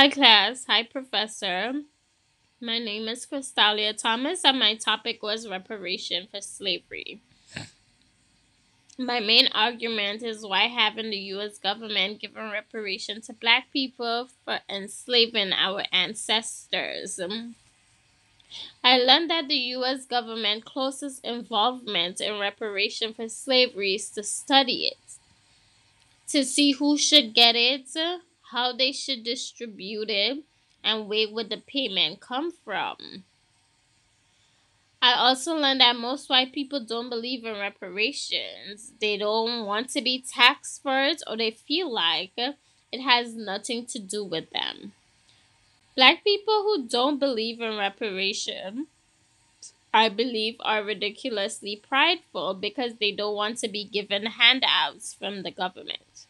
Hi, class. Hi, professor. My name is Crystalia Thomas, and my topic was reparation for slavery. My main argument is why haven't the U.S. government given reparation to black people for enslaving our ancestors? I learned that the U.S. government closest involvement in reparation for slavery is to study it, to see who should get it, how they should distribute it, and where would the payment come from. I also learned that most white people don't believe in reparations. They don't want to be taxed for it, or they feel like it has nothing to do with them. Black people who don't believe in reparation, I believe, are ridiculously prideful because they don't want to be given handouts from the government.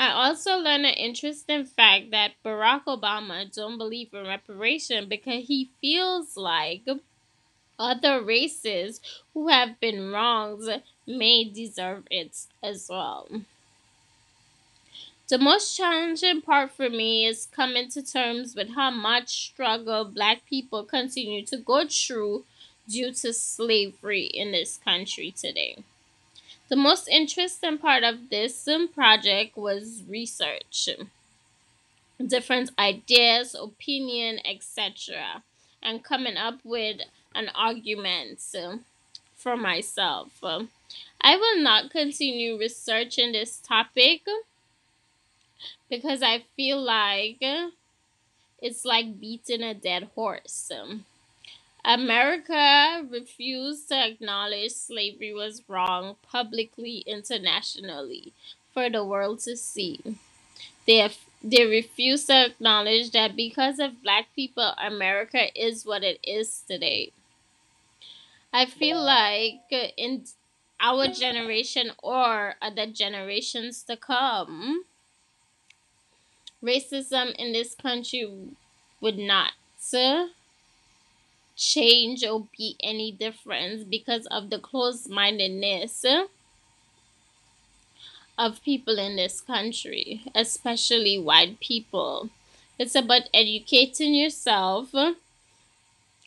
I also learned an interesting fact that Barack Obama don't believe in reparation because he feels like other races who have been wronged may deserve it as well. The most challenging part for me is coming to terms with how much struggle black people continue to go through due to slavery in this country today. The most interesting part of this project was research, different ideas, opinion, etc., and coming up with an argument um, for myself. I will not continue researching this topic because I feel like it's like beating a dead horse. America refused to acknowledge slavery was wrong publicly, internationally, for the world to see. They have, they refuse to acknowledge that because of black people, America is what it is today. I feel like in our generation or other generations to come, racism in this country would not change or be any difference because of the closed mindedness of people in this country, especially white people. It's about educating yourself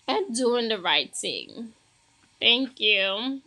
and doing the right thing. Thank you.